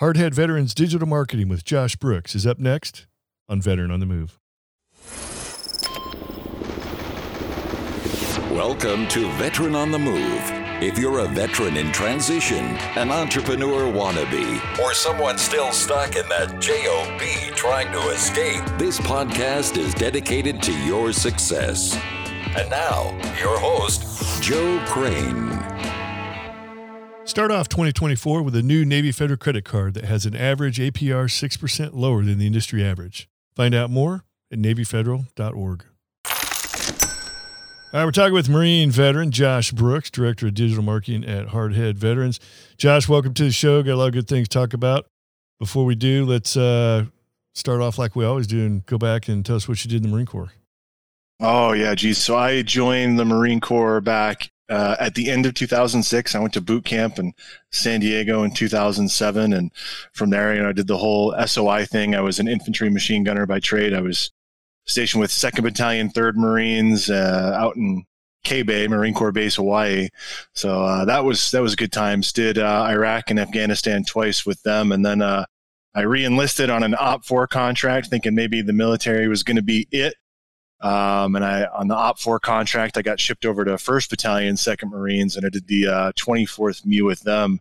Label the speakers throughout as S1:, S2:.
S1: Hardhead Veterans Digital Marketing with Josh Brooks is up next on Veteran on the Move.
S2: Welcome to Veteran on the Move. If you're a veteran in transition, an entrepreneur wannabe, or someone still stuck in that JOB trying to escape, this podcast is dedicated to your success. And now, your host, Joe Crane.
S1: Start off 2024 with a new Navy Federal credit card that has an average APR 6% lower than the industry average. Find out more at NavyFederal.org. All right, we're talking with Marine veteran Josh Brooks, Director of Digital Marketing at Hardhead Veterans. Josh, welcome to the show. Got a lot of good things to talk about. Before we do, let's uh, start off like we always do and go back and tell us what you did in the Marine Corps.
S3: Oh, yeah, geez. So I joined the Marine Corps back uh, at the end of 2006, I went to boot camp in San Diego in 2007. And from there, you know, I did the whole SOI thing. I was an infantry machine gunner by trade. I was stationed with 2nd Battalion, 3rd Marines uh, out in K Bay, Marine Corps Base, Hawaii. So uh, that was that was good times. Did uh, Iraq and Afghanistan twice with them, and then uh, I re-enlisted on an Op OPFOR contract, thinking maybe the military was going to be it. Um, and I, on the Op Four contract, I got shipped over to 1st Battalion, 2nd Marines, and I did the uh, 24th MEU with them.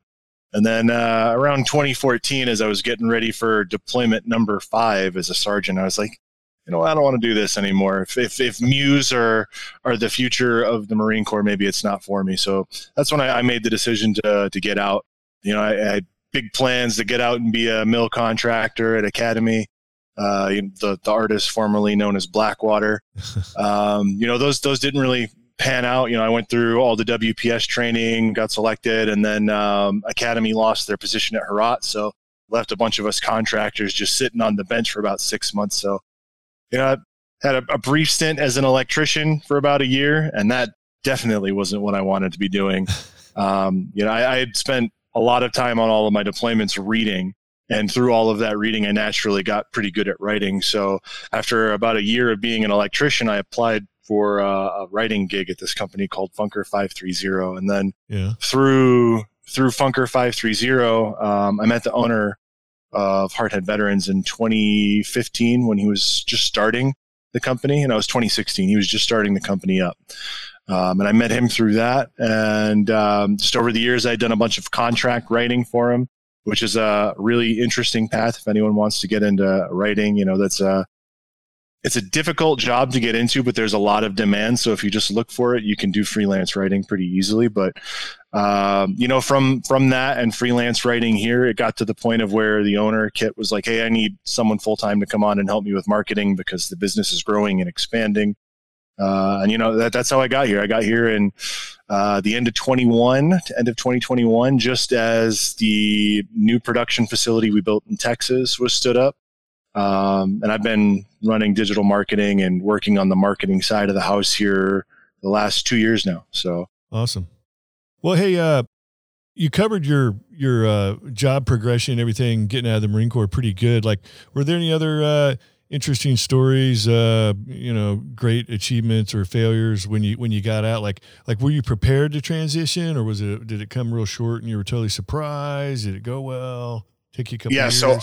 S3: And then uh, around 2014, as I was getting ready for deployment number five as a sergeant, I was like, you know, I don't want to do this anymore. If, if, if MEUs are, are the future of the Marine Corps, maybe it's not for me. So that's when I, I made the decision to, to get out. You know, I, I had big plans to get out and be a mill contractor at Academi uh, the the artist formerly known as Blackwater. Um, you know, those those didn't really pan out. You know, I went through all the WPS training, got selected, and then um, Academi lost their position at Herat, so left a bunch of us contractors just sitting on the bench for about six months. So, you know, I had a, a brief stint as an electrician for about a year, and that definitely wasn't what I wanted to be doing. Um, you know, I, I had spent a lot of time on all of my deployments reading and through all of that reading, I naturally got pretty good at writing. So after about a year of being an electrician, I applied for a writing gig at this company called Funker 530. And then yeah. through through Funker 530, um, I met the owner of Hardhead Veterans in 2015 when he was just starting the company, and I was 2016. He was just starting the company up. Um, and I met him through that. And um, just over the years, I'd done a bunch of contract writing for him which is a really interesting path if anyone wants to get into writing. You know, that's a it's a difficult job to get into, but there's a lot of demand. So if you just look for it, you can do freelance writing pretty easily. But um, you know, from from that and freelance writing here, it got to the point of where the owner Kit was like, "Hey, I need someone full time to come on and help me with marketing because the business is growing and expanding." Uh, and you know that that's how I got here. I got here in uh, the end of 21 to end of 2021, just as the new production facility we built in Texas was stood up. Um, and I've been running digital marketing and working on the marketing side of the house here the last two years now. So
S1: awesome. Well, hey, uh, you covered your your uh, job progression and everything, getting out of the Marine Corps pretty good. Like, were there any other uh, interesting stories uh you know great achievements or failures when you when you got out? Like like were you prepared to transition or was it did it come real short and you were totally surprised? Did it go well? Take you a couple yeah so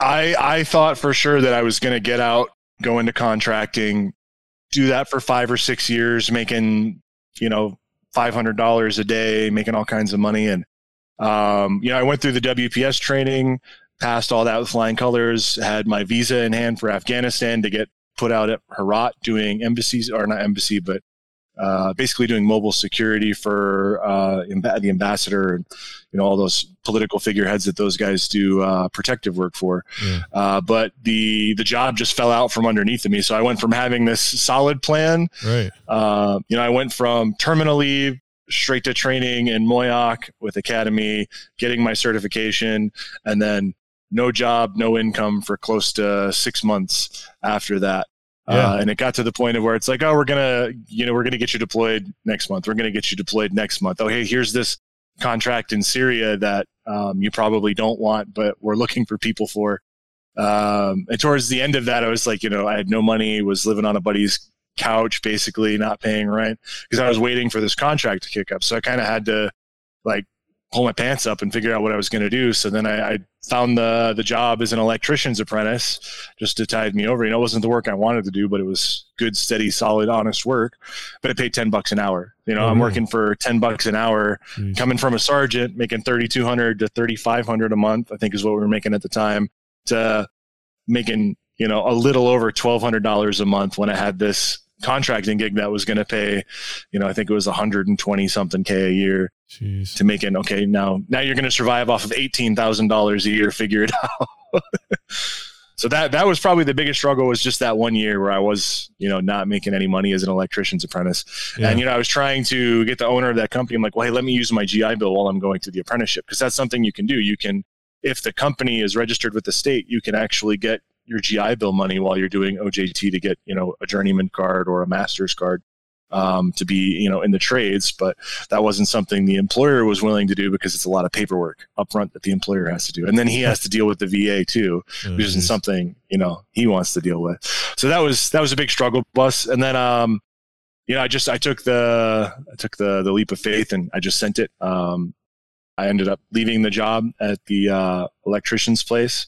S3: i i thought for sure that i was going to get out go into contracting do that for five or six years making you know $500 a day making all kinds of money. And um, you know i went through the wps training passed all that with flying colors, had my visa in hand for Afghanistan to get put out at Herat doing embassies, or not embassy, but uh, basically doing mobile security for uh, the ambassador and you know all those political figureheads that those guys do uh, protective work for. Yeah. Uh, but the the job just fell out from underneath of me. So I went from having this solid plan,
S1: right?
S3: Uh, you know, I went from terminal leave straight to training in Moyock with Academi, getting my certification, and then no job, no income for close to six months after that. Yeah. Uh, and it got to the point of where it's like, oh, we're gonna, you know, we're gonna get you deployed next month. We're gonna get you deployed next month. Oh, hey, here's this contract in Syria that um, you probably don't want, but we're looking for people for. Um, and towards the end of that, I was like, you know, I had no money, was living on a buddy's couch, basically not paying rent because I was waiting for this contract to kick up. So I kind of had to like pull my pants up and figure out what I was going to do. So then I, I, found the the job as an electrician's apprentice just to tide me over. You know, it wasn't the work I wanted to do, but it was good, steady, solid, honest work. But it paid 10 bucks an hour. You know, oh, I'm working for 10 bucks an hour, coming from a sergeant, making 3,200 to 3,500 a month, I think is what we were making at the time, to making, you know, a little over $1,200 a month when I had this contracting gig that was going to pay, you know, I think it was 120 something K a year Jeez. to make it. Okay. Now, now you're going to survive off of $18,000 a year. Figure it out. so that, that was probably the biggest struggle was just that one year where I was, you know, not making any money as an electrician's apprentice. Yeah. And, you know, I was trying to get the owner of that company. I'm like, well, hey, let me use my GI Bill while I'm going to the apprenticeship. Cause that's something you can do. You can, if the company is registered with the state, you can actually get your GI Bill money while you're doing OJT to get you know a journeyman card or a master's card um, to be you know in the trades, but that wasn't something the employer was willing to do because it's a lot of paperwork upfront that the employer has to do, and then he has to deal with the VA too, mm-hmm. which isn't something you know he wants to deal with. So that was that was a big struggle bus, and then um, you know I just I took the I took the the leap of faith and I just sent it. Um, I ended up leaving the job at the uh, electrician's place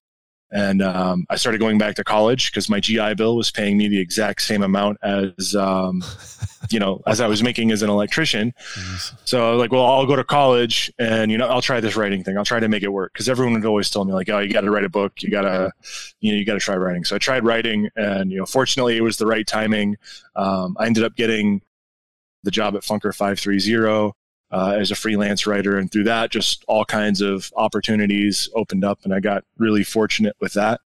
S3: and um, I started going back to college because my GI Bill was paying me the exact same amount as um, you know as I was making as an electrician. So I was like, well, I'll go to college and you know I'll try this writing thing. I'll try to make it work because everyone would always tell me like, oh, you got to write a book, you gotta you know you got to try writing. So I tried writing, and you know fortunately it was the right timing. Um, I ended up getting the job at Funker Five Three Zero uh, as a freelance writer. And through that, just all kinds of opportunities opened up. And I got really fortunate with that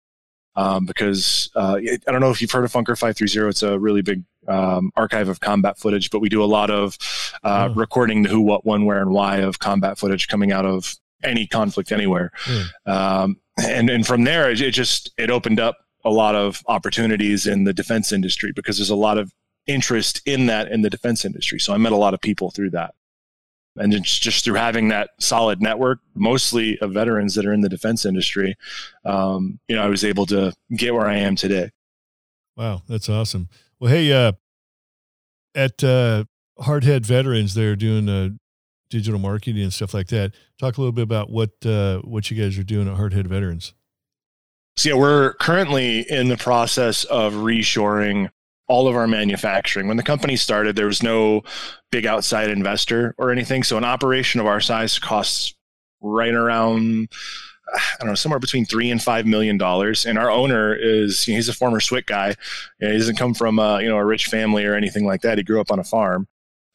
S3: um, because uh, I don't know if you've heard of Funker 530. It's a really big um, archive of combat footage, but we do a lot of uh, oh. recording the who, what, when, where, and why of combat footage coming out of any conflict anywhere. Mm. Um, and, and from there, it, it just, it opened up a lot of opportunities in the defense industry because there's a lot of interest in that in the defense industry. So I met a lot of people through that and just, just through having that solid network, mostly of veterans that are in the defense industry, um, you know, I was able to get where I am today.
S1: Wow, that's awesome. Well, hey, uh, at uh, Hardhead Veterans, they're doing uh, digital marketing and stuff like that. Talk a little bit about what uh, what you guys are doing at Hardhead Veterans.
S3: So yeah, we're currently in the process of reshoring all of our manufacturing. When the company started, there was no big outside investor or anything. So an operation of our size costs right around I don't know, somewhere between three and five million dollars. And our owner is you know, he's a former SWCC guy. He doesn't come from a, you know a rich family or anything like that. He grew up on a farm.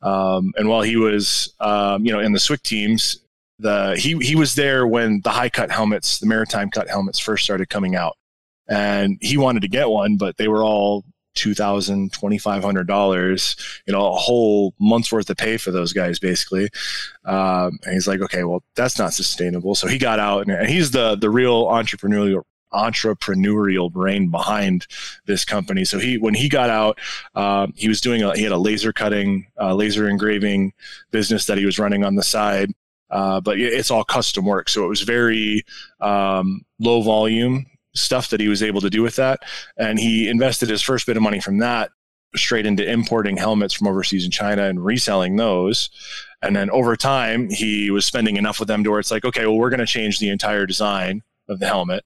S3: Um, and while he was um, you know in the SWCC teams, the he he was there when the high cut helmets, the maritime cut helmets, first started coming out. And he wanted to get one, but they were all $2,000, $2,500, you know, a whole month's worth of pay for those guys, basically. Um, and he's like, okay, well, that's not sustainable. So he got out and, and he's the, the real entrepreneurial entrepreneurial brain behind this company. So he, when he got out, um, he was doing a, he had a laser cutting, uh, laser engraving business that he was running on the side. Uh, but it's all custom work. So it was very um, low volume stuff that he was able to do with that. And he invested his first bit of money from that straight into importing helmets from overseas in China and reselling those. And then over time, he was spending enough with them to where it's like, okay, well, we're going to change the entire design of the helmet.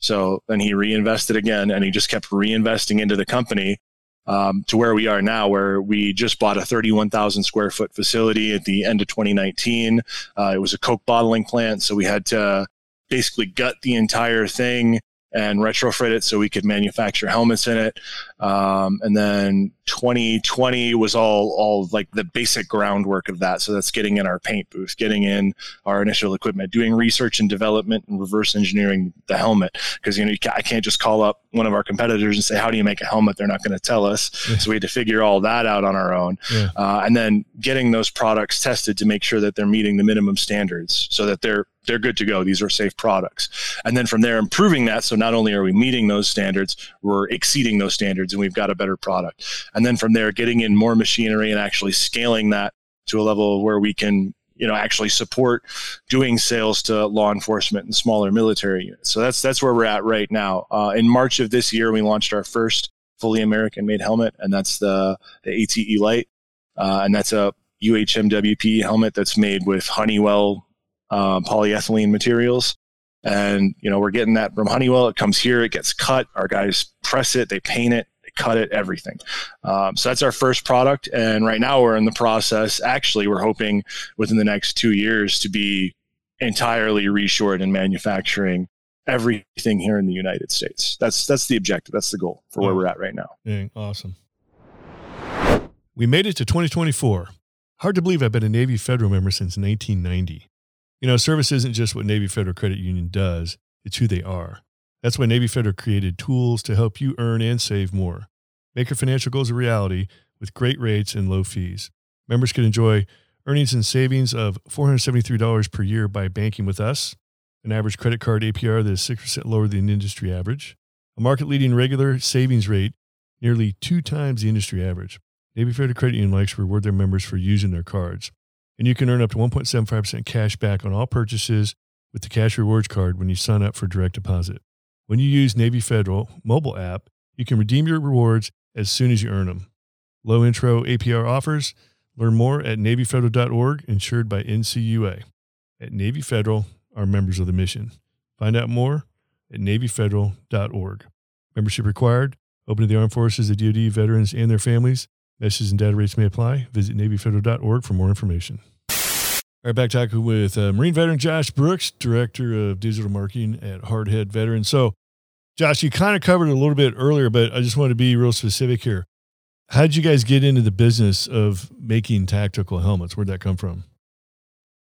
S3: So then he reinvested again and he just kept reinvesting into the company um, to where we are now, where we just bought a 31,000 square foot facility at the end of 2019. Uh, it was a Coke bottling plant. So we had to basically gut the entire thing and retrofit it so we could manufacture helmets in it. Um, and then 2020 was all all like the basic groundwork of that. So that's getting in our paint booth, getting in our initial equipment, doing research and development and reverse engineering the helmet. Because you know I can't just call up one of our competitors and say how do you make a helmet? They're not going to tell us. Yeah. So we had to figure all that out on our own. Yeah. Uh, and then getting those products tested to make sure that they're meeting the minimum standards, so that they're they're good to go. These are safe products. And then from there, improving that. So not only are we meeting those standards, we're exceeding those standards and we've got a better product. And then from there, getting in more machinery and actually scaling that to a level where we can you know actually support doing sales to law enforcement and smaller military units so that's that's where we're at right now uh, in march of this year we launched our first fully american made helmet and that's the the ATE Light uh, and that's a uhmwp helmet that's made with honeywell uh, polyethylene materials. And, you know, we're getting that from Honeywell. It comes here, it gets cut. Our guys press it, they paint it, they cut it, everything. Um, so that's our first product. And right now we're in the process. Actually, we're hoping within the next two years to be entirely reshored in manufacturing everything here in the United States. That's that's the objective. That's the goal for where we're at right now.
S1: Dang, awesome. We made it to 2024. Hard to believe I've been a Navy Federal member since 1990. You know, service isn't just what Navy Federal Credit Union does, it's who they are. That's why Navy Federal created tools to help you earn and save more. Make your financial goals a reality with great rates and low fees. Members can enjoy earnings and savings of $473 per year by banking with us, an average credit card APR that is 6% lower than industry average, a market leading regular savings rate nearly two times the industry average. Navy Federal Credit Union likes to reward their members for using their cards. And you can earn up to 1.75% cash back on all purchases with the Cash Rewards card when you sign up for direct deposit. When you use Navy Federal mobile app, you can redeem your rewards as soon as you earn them. Low intro APR offers. Learn more at NavyFederal.org, insured by NCUA. At Navy Federal, our members of the mission. Find out more at NavyFederal.org. Membership required. Open to the Armed Forces, the DoD, veterans, and their families. Messages and data rates may apply. Visit NavyFederal.org for more information. All right, back talking with uh, Marine veteran Josh Brooks, Director of Digital Marketing at Hardhead Veterans. So, Josh, you kind of covered a little bit earlier, but I just want to be real specific here. How did you guys get into the business of making tactical helmets? Where'd that come from?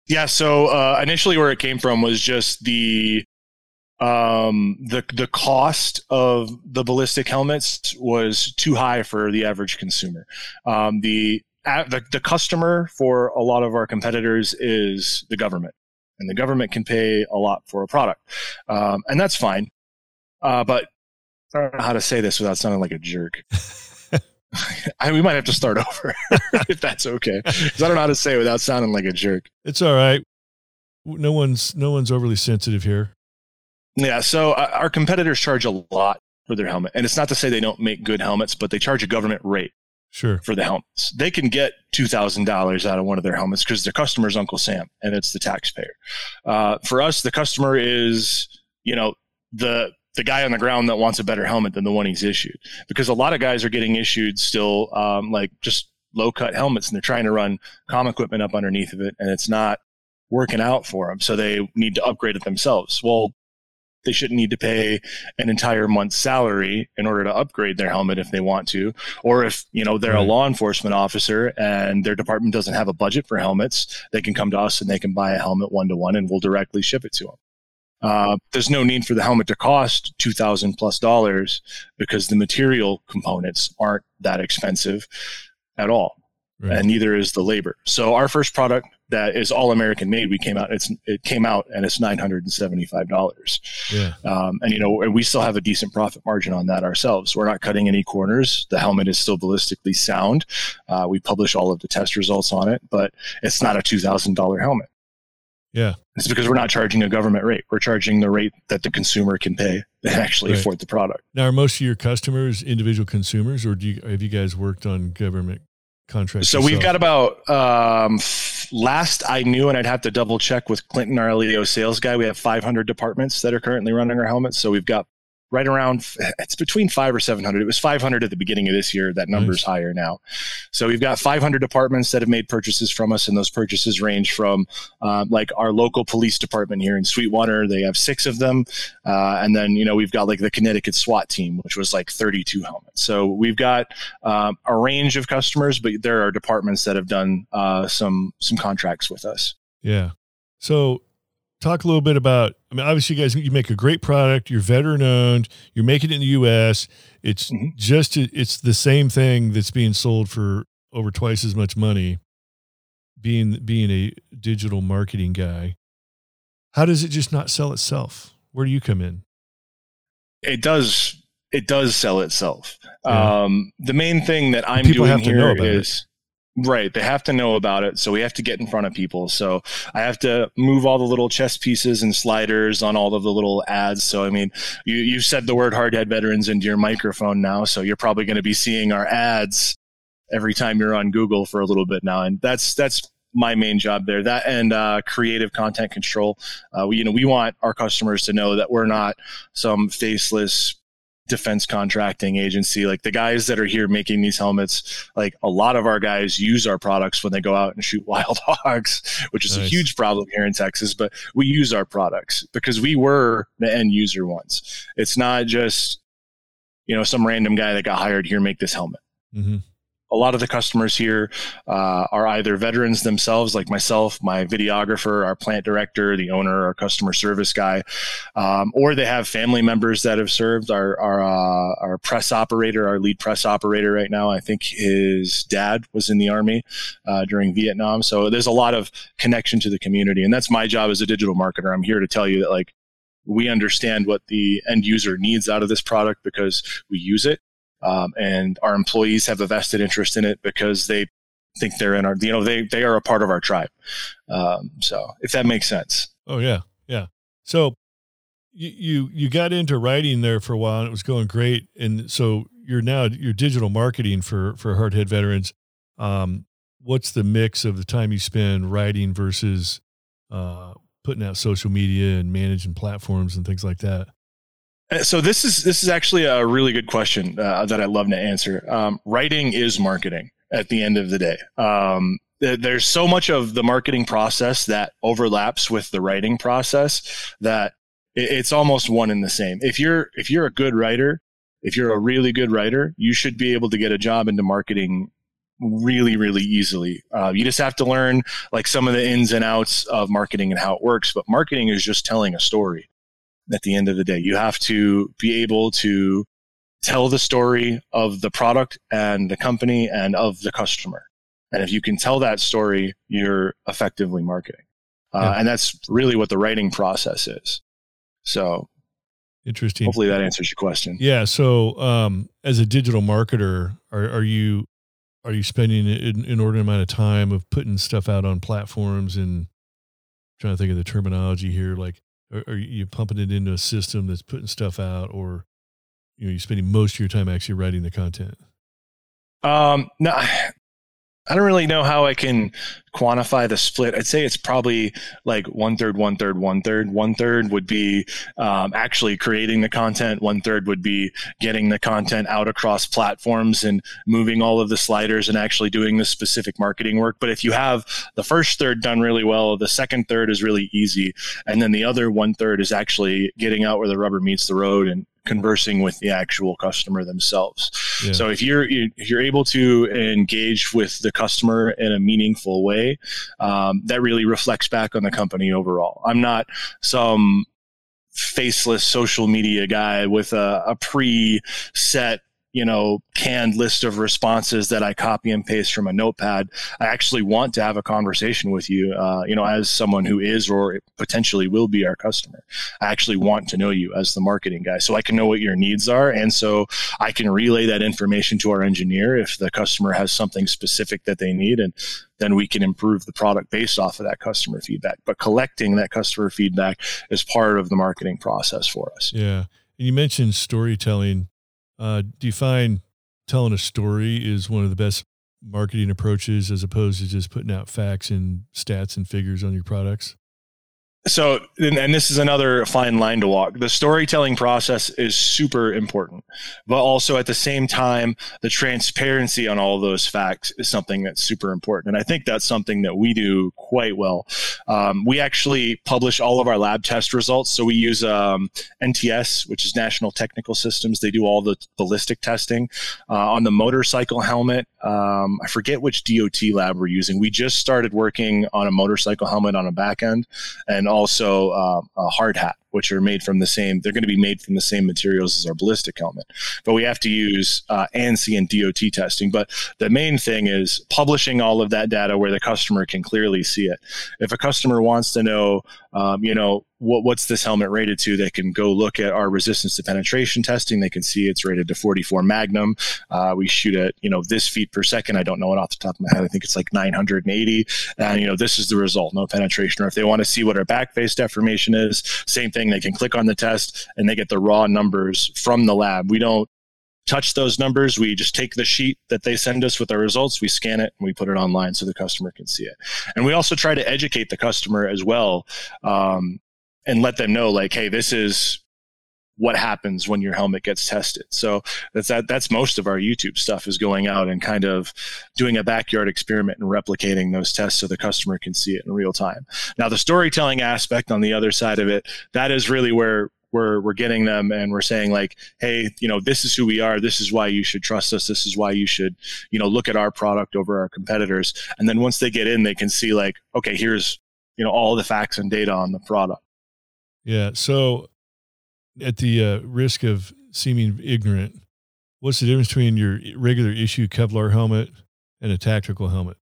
S3: Yeah, so uh, initially where it came from was just the um, the the cost of the ballistic helmets was too high for the average consumer. Um, the, the the customer for a lot of our competitors is the government, and the government can pay a lot for a product, um, and that's fine. Uh, but I don't know how to say this without sounding like a jerk. I, we might have to start over if that's okay. Because I don't know how to say it without sounding like a jerk.
S1: It's all right. No one's no one's overly sensitive here.
S3: Yeah. So uh, our competitors charge a lot for their helmet, and it's not to say they don't make good helmets, but they charge a government rate.
S1: Sure.
S3: For the helmets, they can get two thousand dollars out of one of their helmets because their customer's Uncle Sam, and it's the taxpayer. Uh, for us, the customer is you know the the guy on the ground that wants a better helmet than the one he's issued because a lot of guys are getting issued still um, like just low cut helmets and they're trying to run com equipment up underneath of it and it's not working out for them so they need to upgrade it themselves well they shouldn't need to pay an entire month's salary in order to upgrade their helmet if they want to or if you know they're a law enforcement officer and their department doesn't have a budget for helmets they can come to us and they can buy a helmet one to one and we'll directly ship it to them uh, there's no need for the helmet to cost two thousand plus dollars because the material components aren't that expensive at all, right. and neither is the labor. So our first product that is all American made, we came out. It's it came out and it's nine hundred and seventy five dollars.
S1: Yeah,
S3: um, and you know, and we still have a decent profit margin on that ourselves. We're not cutting any corners. The helmet is still ballistically sound. Uh, we publish all of the test results on it, but it's not a two thousand dollar helmet.
S1: Yeah.
S3: It's because we're not charging a government rate. We're charging the rate that the consumer can pay and actually right. afford the product.
S1: Now, are most of your customers individual consumers, or do you have you guys worked on government contracts?
S3: So yourself? we've got about um, last I knew, and I'd have to double check with Clinton, our LEO sales guy. We have 500 departments that are currently running our helmets. So we've got right around it's between five or 700 it was 500 at the beginning of this year. That number's nice. higher now. So we've got 500 departments that have made purchases from us and those purchases range from um, like our local police department here in sweetwater. They have six of them. Uh, and then you know we've got like the connecticut swat team which was like 32 helmets. So we've got um, a range of customers but there are departments that have done uh, some some contracts with us.
S1: Yeah. So talk a little bit about i mean obviously you guys you make a great product you're veteran owned you're making it in the us it's mm-hmm. just it's the same thing that's being sold for over twice as much money being being a digital marketing guy. How does it just not sell itself? Where do you come in?
S3: It does it does sell itself. Yeah. um, the main thing that i'm People doing here is Right. They have to know about it. So we have to get in front of people. So I have to move all the little chess pieces and sliders on all of the little ads. So, I mean, you, you said the word hardhead veterans into your microphone now. So you're probably going to be seeing our ads every time you're on Google for a little bit now. And that's, that's my main job there. That and uh, creative content control. Uh, we, you know, we want our customers to know that we're not some faceless defense contracting agency. Like the guys that are here making these helmets, like a lot of our guys use our products when they go out and shoot wild hogs, which is nice. a huge problem here in Texas. But we use our products because we were the end user once. It's not just you know some random guy that got hired here make this helmet. Mm-hmm a lot of the customers here uh, are either veterans themselves, like myself, my videographer, our plant director, the owner, our customer service guy, um, or they have family members that have served. Our our, uh, our press operator, our lead press operator right now, I think his dad was in the army uh, during Vietnam. So there's a lot of connection to the community, and that's my job as a digital marketer. I'm here to tell you that like we understand what the end user needs out of this product because we use it um, and our employees have a vested interest in it because they think they're in our you know they they are a part of our tribe. Um, so if that makes sense.
S1: Oh yeah. Yeah. So you, you you got into writing there for a while and it was going great. And so you're now you're digital marketing for for hardhead veterans. Um, what's the mix of the time you spend writing versus uh, putting out social media and managing platforms and things like that
S3: so this is this is actually a really good question uh, that I love to answer. Um, writing is marketing at the end of the day. Um, there's so much of the marketing process that overlaps with the writing process that it's almost one and the same. If you're if you're a good writer, if you're a really good writer, you should be able to get a job into marketing really really easily uh, you just have to learn like some of the ins and outs of marketing and how it works but marketing is just telling a story at the end of the day. You have to be able to tell the story of the product and the company and of the customer. And if you can tell that story, you're effectively marketing. Uh, yeah. And that's really what the writing process is. So
S1: interesting.
S3: Hopefully that answers your question.
S1: Yeah. So, um, as a digital marketer, are, are you, are you spending an inordinate amount of time of putting stuff out on platforms and trying to think of the terminology here, like are, are you pumping it into a system that's putting stuff out, or you know, you're spending most of your time actually writing the content?
S3: Um, no, I don't really know how I can quantify the split. I'd say it's probably like one third, one third, one third. One third would be um, actually creating the content. One third would be getting the content out across platforms and moving all of the sliders and actually doing the specific marketing work. But if you have the first third done really well, the second third is really easy. And then the other one third is actually getting out where the rubber meets the road and conversing with the actual customer themselves. Yeah. So if you're if you're able to engage with the customer in a meaningful way, um, that really reflects back on the company overall. I'm not some faceless social media guy with a, a pre-set you know, canned list of responses that I copy and paste from a notepad. I actually want to have a conversation with you, uh, you know, as someone who is or potentially will be our customer. I actually want to know you as the marketing guy so I can know what your needs are. And so I can relay that information to our engineer if the customer has something specific that they need. And then we can improve the product based off of that customer feedback. But collecting that customer feedback is part of the marketing process for us.
S1: Yeah. And you mentioned storytelling uh, do you find telling a story is one of the best marketing approaches as opposed to just putting out facts and stats and figures on your products?
S3: So and, and, this is another fine line to walk. The storytelling process is super important but also at the same time the transparency on all those facts is something that's super important. And i think that's something that we do quite well. Um, we actually publish all of our lab test results. So we use um, nts which is national technical systems. They do all the ballistic testing uh, on the motorcycle helmet. Um, i forget which dot lab we're using. We just started working on a motorcycle helmet on a back end and also uh, a hard hat, which are made from the same. They're going to be made from the same materials as our ballistic helmet, but we have to use uh, ANSI and DOT testing. But the main thing is publishing all of that data where the customer can clearly see it. If a customer wants to know, um, you know, what, what's this helmet rated to? They can go look at our resistance to penetration testing. They can see it's rated to 44 Magnum. Uh, we shoot at you know this feet per second. I don't know it off the top of my head. I think it's like 980. And you know this is the result, no penetration. Or if they want to see what our back face deformation is, same thing. They can click on the test and they get the raw numbers from the lab. We don't touch those numbers. We just take the sheet that they send us with our results, we scan it, and we put it online so the customer can see it. And we also try to educate the customer as well um, and let them know, like, hey, this is what happens when your helmet gets tested. So that's that, that's most of our YouTube stuff is going out and kind of doing a backyard experiment and replicating those tests so the customer can see it in real time. Now the storytelling aspect on the other side of it, that is really where we're we're getting them and we're saying like hey you know this is who we are. This is why you should trust us. This is why you should you know look at our product over our competitors. And then once they get in they can see like okay here's you know all the facts and data on the product.
S1: Yeah. So at the uh, risk of seeming ignorant what's the difference between your regular issue kevlar helmet and a tactical helmet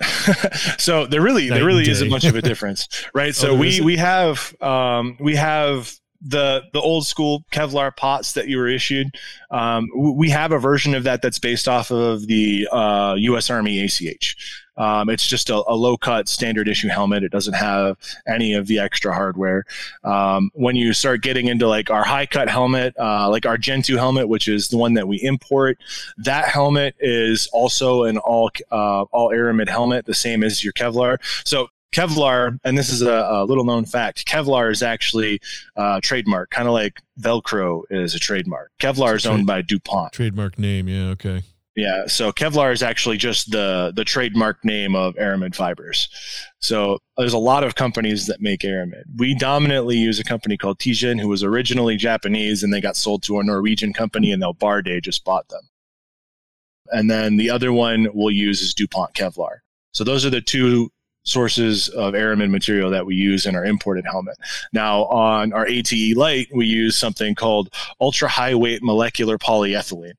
S3: so there really Night there really isn't much of a difference right so oh, we we have um, we have the the old school Kevlar pots that you were issued. Um, we have a version of that that's based off of the uh, U.S. Army ACH. Um, it's just a, a, low cut standard issue helmet. It doesn't have any of the extra hardware. Um, when you start getting into like our high cut helmet, uh, like our Gen 2 helmet, which is the one that we import, that helmet is also an all uh, all aramid helmet, the same as your Kevlar. So Kevlar, and this is a, a little known fact, Kevlar is actually a uh, trademark, kind of like Velcro is a trademark. Kevlar is owned by DuPont.
S1: Trademark name, yeah, okay.
S3: Yeah, so Kevlar is actually just the the trademark name of aramid fibers. So there's a lot of companies that make aramid. We dominantly use a company called Teijin, who was originally Japanese, and they got sold to a Norwegian company, and now Bardé just bought them. And then the other one we'll use is DuPont Kevlar. So those are the two sources of aramid material that we use in our imported helmet. Now, on our ATE Light, we use something called ultra high weight molecular polyethylene.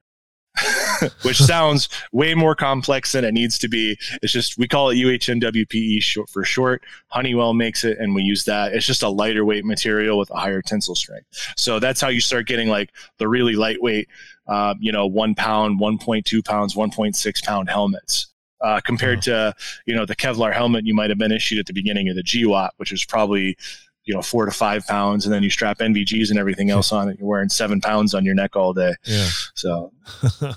S3: which sounds way more complex than it needs to be. It's just we call it UHMWPE short for short. Honeywell makes it, and we use that. It's just a lighter weight material with a higher tensile strength. So that's how you start getting like the really lightweight, uh, you know, one pound, one point two pounds, one point six pound helmets uh, compared oh. to you know the Kevlar helmet you might have been issued at the beginning of the GWOT, which was probably you know four to five pounds, and then you strap NVGs and everything else on it. You're wearing seven pounds on your neck all day.
S1: Yeah.
S3: So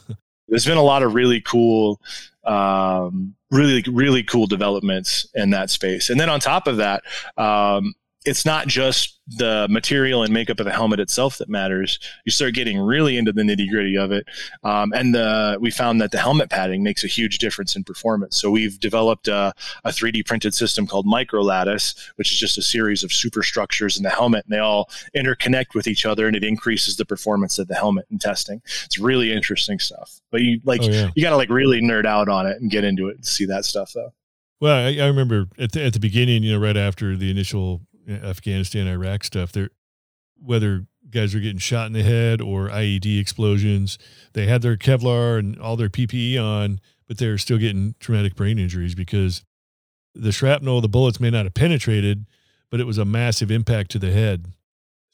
S3: there's been a lot of really cool, um, really really cool developments in that space. And then on top of that, um, it's not just the material and makeup of the helmet itself that matters. You start getting really into the nitty gritty of it, um, and the, we found that the helmet padding makes a huge difference in performance. So we've developed a, a 3D printed system called Microlattice, which is just a series of superstructures in the helmet, and they all interconnect with each other, and it increases the performance of the helmet in testing. It's really interesting stuff. But you like oh, yeah. you got to like really nerd out on it and get into it to see that stuff though.
S1: Well, I, I remember at the, at the beginning, you know, right after the initial Afghanistan, Iraq stuff, there, whether guys are getting shot in the head or IED explosions, they had their Kevlar and all their PPE on, but they're still getting traumatic brain injuries because the shrapnel, the bullets may not have penetrated, but it was a massive impact to the head.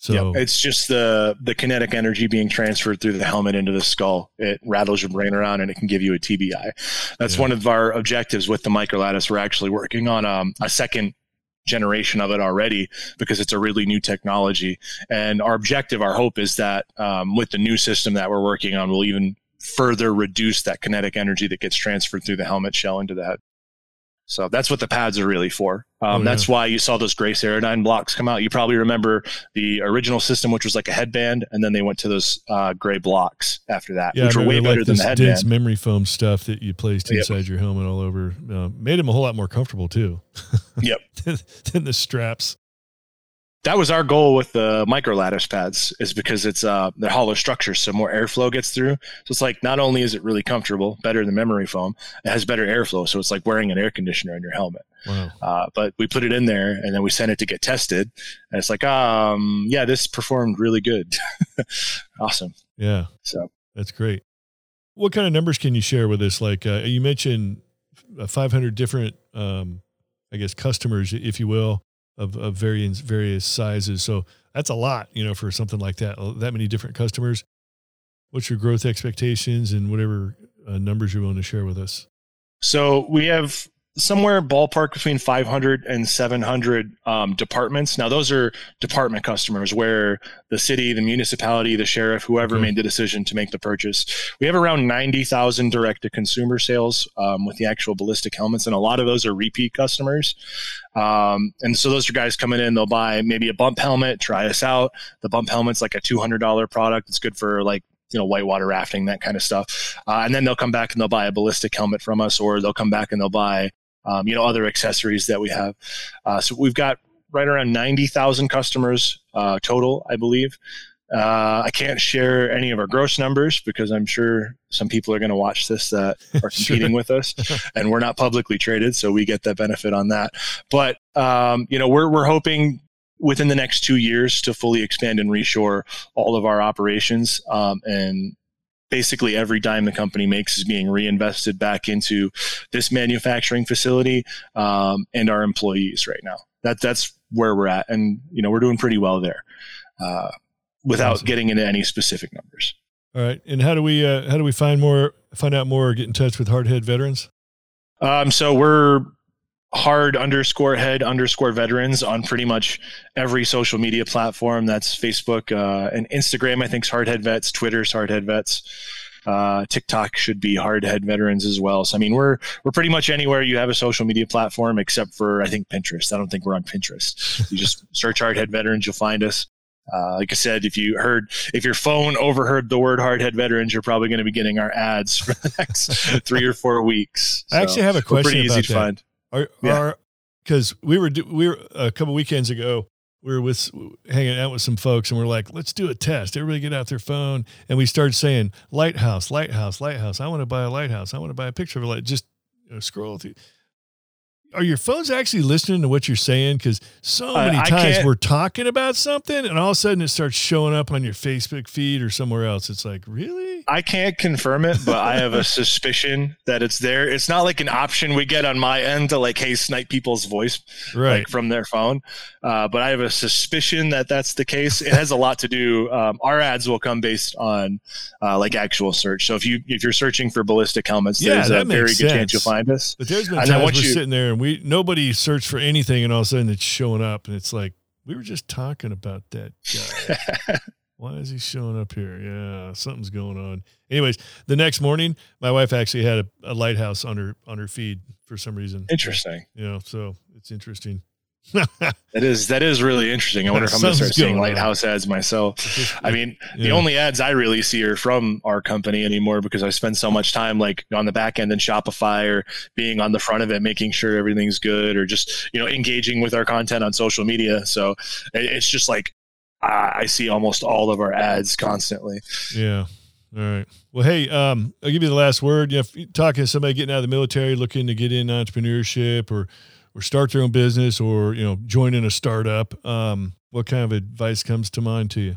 S1: So
S3: it's just the the kinetic energy being transferred through the helmet into the skull. It rattles your brain around and it can give you a TBI. That's yeah. one of our objectives with the microlattice. We're actually working on um, a second generation of it already because it's a really new technology. And our objective, our hope is that um, with the new system that we're working on, we'll even further reduce that kinetic energy that gets transferred through the helmet shell into the head. So that's what the pads are really for. Um, oh, yeah. That's why you saw those Grace Aerodyne blocks come out. You probably remember the original system, which was like a headband, and then they went to those uh, gray blocks after that,
S1: yeah,
S3: which were way better than the headband. Dense
S1: memory foam stuff that you placed inside yep. your helmet all over uh, made them a whole lot more comfortable too.
S3: yep.
S1: than the straps
S3: that was our goal with the micro lattice pads is because it's uh they're hollow structures so more airflow gets through. So it's like not only is it really comfortable better than memory foam it has better airflow so it's like wearing an air conditioner in your helmet. Wow. uh, but we put it in there and then we sent it to get tested and it's like um yeah this performed really good. Awesome.
S1: Yeah.
S3: So.
S1: That's great. What kind of numbers can you share with us? Like uh, you mentioned uh, 500 different um i guess customers if you will of, of various various sizes. So that's a lot, you know, for something like that. That many different customers. What's your growth expectations and whatever uh, numbers you want to share with us?
S3: So we have somewhere ballpark between 500 and 700 um, departments. Now, those are department customers where the city, the municipality, the sheriff, whoever
S1: Okay.
S3: made the decision to make the purchase. We have around 90,000 direct to consumer sales um, with the actual ballistic helmets, and a lot of those are repeat customers. Um, and so those are guys coming in, they'll buy maybe a bump helmet, try us out. The bump helmet's like a $200 product. It's good for like you know whitewater rafting that kind of stuff uh, and then they'll come back and they'll buy a ballistic helmet from us or they'll come back and they'll buy um, you know other accessories that we have. Uh, so we've got right around 90000 customers uh, total i believe. Uh, i can't share any of our gross numbers because i'm sure some people are going to watch this that are
S1: Sure.
S3: competing with us and we're not publicly traded so we get that benefit on that. But um, you know we're, we're hoping within the next two years to fully expand and reshore all of our operations um, and basically every dime the company makes is being reinvested back into this manufacturing facility um, and our employees right now that that's where we're at and you know we're doing pretty well there uh, without
S1: Awesome.
S3: getting into any specific numbers
S1: All right. And how do we uh, how do we find more find out more or get in touch with Hardhead veterans?
S3: Um, so we're hard underscore head underscore veterans on pretty much every social media platform. That's Facebook uh, and Instagram. I think is Hardhead Vets. Twitter's Hardhead Vets. Uh, TikTok should be Hardhead Veterans as well. So I mean, we're we're pretty much anywhere you have a social media platform, except for I think Pinterest. I don't think we're on Pinterest. You just search Hardhead Veterans, you'll find us. Uh, like I said, if you heard, if your phone overheard the word hardhead veterans, you're probably going to be getting our ads for the next three or four weeks.
S1: I actually have a question
S3: pretty easy to
S1: that.
S3: find.
S1: Are
S3: Yeah.
S1: are because we were do- we were a couple weekends ago. We were with hanging out with some folks, and we're like, let's do a test. Everybody get out their phone, and we started saying lighthouse, lighthouse, lighthouse. I want to buy a lighthouse. I want to buy a picture of a light. Just you know, scroll through. Are your phones actually listening to what you're saying? Because so many
S3: I
S1: times we're talking about something, and all of a sudden it starts showing up on your Facebook feed or somewhere else. It's like, really?
S3: I can't confirm it, but I have a suspicion that it's there. It's not like an option we get on my end to like, hey, snipe people's voice
S1: Right.
S3: like from their phone. Uh, but I have a suspicion that that's the case. It has a lot to do. Um, our ads will come based on uh, like actual search. So if you if you're searching for ballistic helmets,
S1: Yeah,
S3: there's a very good
S1: sense.
S3: chance you'll find us.
S1: But there's been times we're
S3: you-
S1: sitting there and we nobody searched for anything, and all of a sudden it's showing up, and it's like we were just talking about that guy. Why is he showing up here? Yeah, something's going on. Anyways, the next morning, my wife actually had a, a lighthouse on her on her feed for some reason.
S3: Interesting.
S1: You know, so it's interesting.
S3: That is that is really interesting. I wonder if I'm going to start seeing lighthouse ads myself. I mean, the only ads I really see are from our company anymore because I spend so much time like on the back end in Shopify or being on the front of it, making sure everything's good, or just you know engaging with our content on social media. So it- it's just like I I see almost all of our ads constantly.
S1: Yeah. All right. Well, hey, um, I'll give you the last word. You know, talking to somebody getting out of the military, looking to get in entrepreneurship or or start their own business or you know join in a startup, um, what kind of advice comes to mind to you?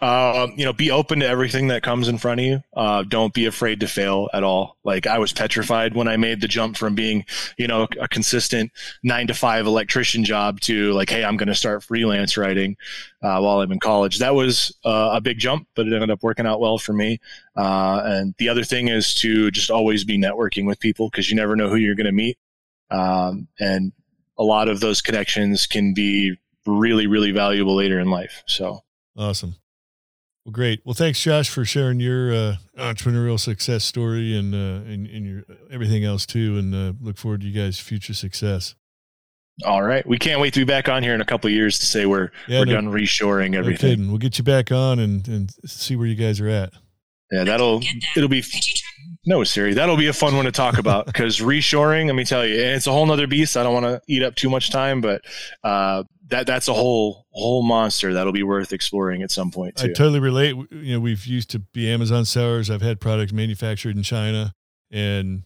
S3: Um, you know, be open to everything that comes in front of you. Uh, don't be afraid to fail at all. Like I was petrified when I made the jump from being, you know, a consistent nine to five electrician job to like, hey, I'm going to start freelance writing uh, while I'm in college. That was uh, a big jump, but it ended up working out well for me. Uh, and the other thing is to just always be networking with people because you never know who you're going to meet. Um, and a lot of those connections can be really, really valuable later in life. So.
S1: Awesome. Well, great. Well, thanks, Josh, for sharing your uh, entrepreneurial success story and uh, and, and your everything else too. And uh, look forward to you guys' future success.
S3: All right. We can't wait to be back on here in a couple of years to say we're
S1: Yeah,
S3: we're
S1: no-
S3: done reshoring
S1: No
S3: everything.
S1: kidding. We'll get you back on and and see where you guys are at.
S3: yeah, that'll it'll be no Siri. That'll be a fun one to talk about because reshoring. Let me tell you, it's a whole nother beast. I don't want to eat up too much time, but uh, that that's a whole whole monster that'll be worth exploring at some point
S1: I totally relate. You know, we've used to be Amazon sellers. I've had products manufactured in China, and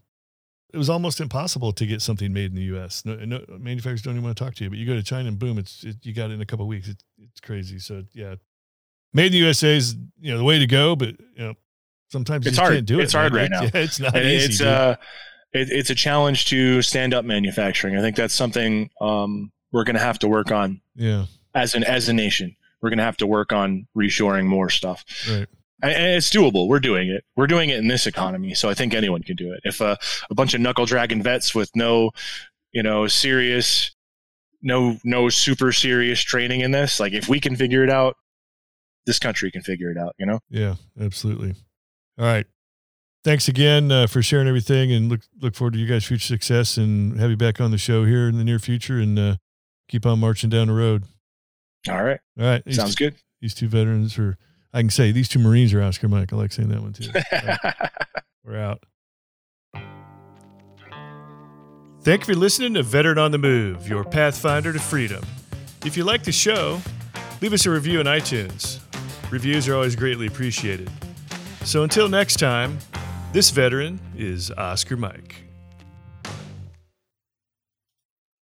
S1: it was almost impossible to get something made in the U.S. No, no manufacturers don't even want to talk to you. But you go to China, and boom, it's it, you got it in a couple of. It's it's crazy. So yeah, made in the USA is you know the way to go. But you know, sometimes
S3: It's hard.
S1: can't do it.
S3: It's hard
S1: man.
S3: right
S1: It- yeah, it's not easy.
S3: it's uh, it, it's a challenge to stand up manufacturing. I think that's something um, we're going to have to work on
S1: yeah,
S3: as an as a nation. We're going to have to work on reshoring more stuff.
S1: right.
S3: and it's doable. We're doing it. We're doing it in this economy, so I think anyone can do it. If a, a bunch of knuckle dragon vets with no, you know, serious, no no super serious training in this, like if we can figure it out, this country can figure it out. You know?
S1: Yeah, absolutely. All right. Thanks again uh, for sharing everything, and look look forward to you guys' future success, and have you back on the show here in the near future, and uh, keep on marching down the road.
S3: All right.
S1: All right.
S3: Sounds good.
S1: These two veterans are I can say these two Marines are Oscar Mike. I like saying that one too. Right. We're out. Thank you for listening to Veteran on the Move, your pathfinder to freedom. If you like the show, leave us a review on iTunes. Reviews are always greatly appreciated. So until next time, this veteran is Oscar Mike.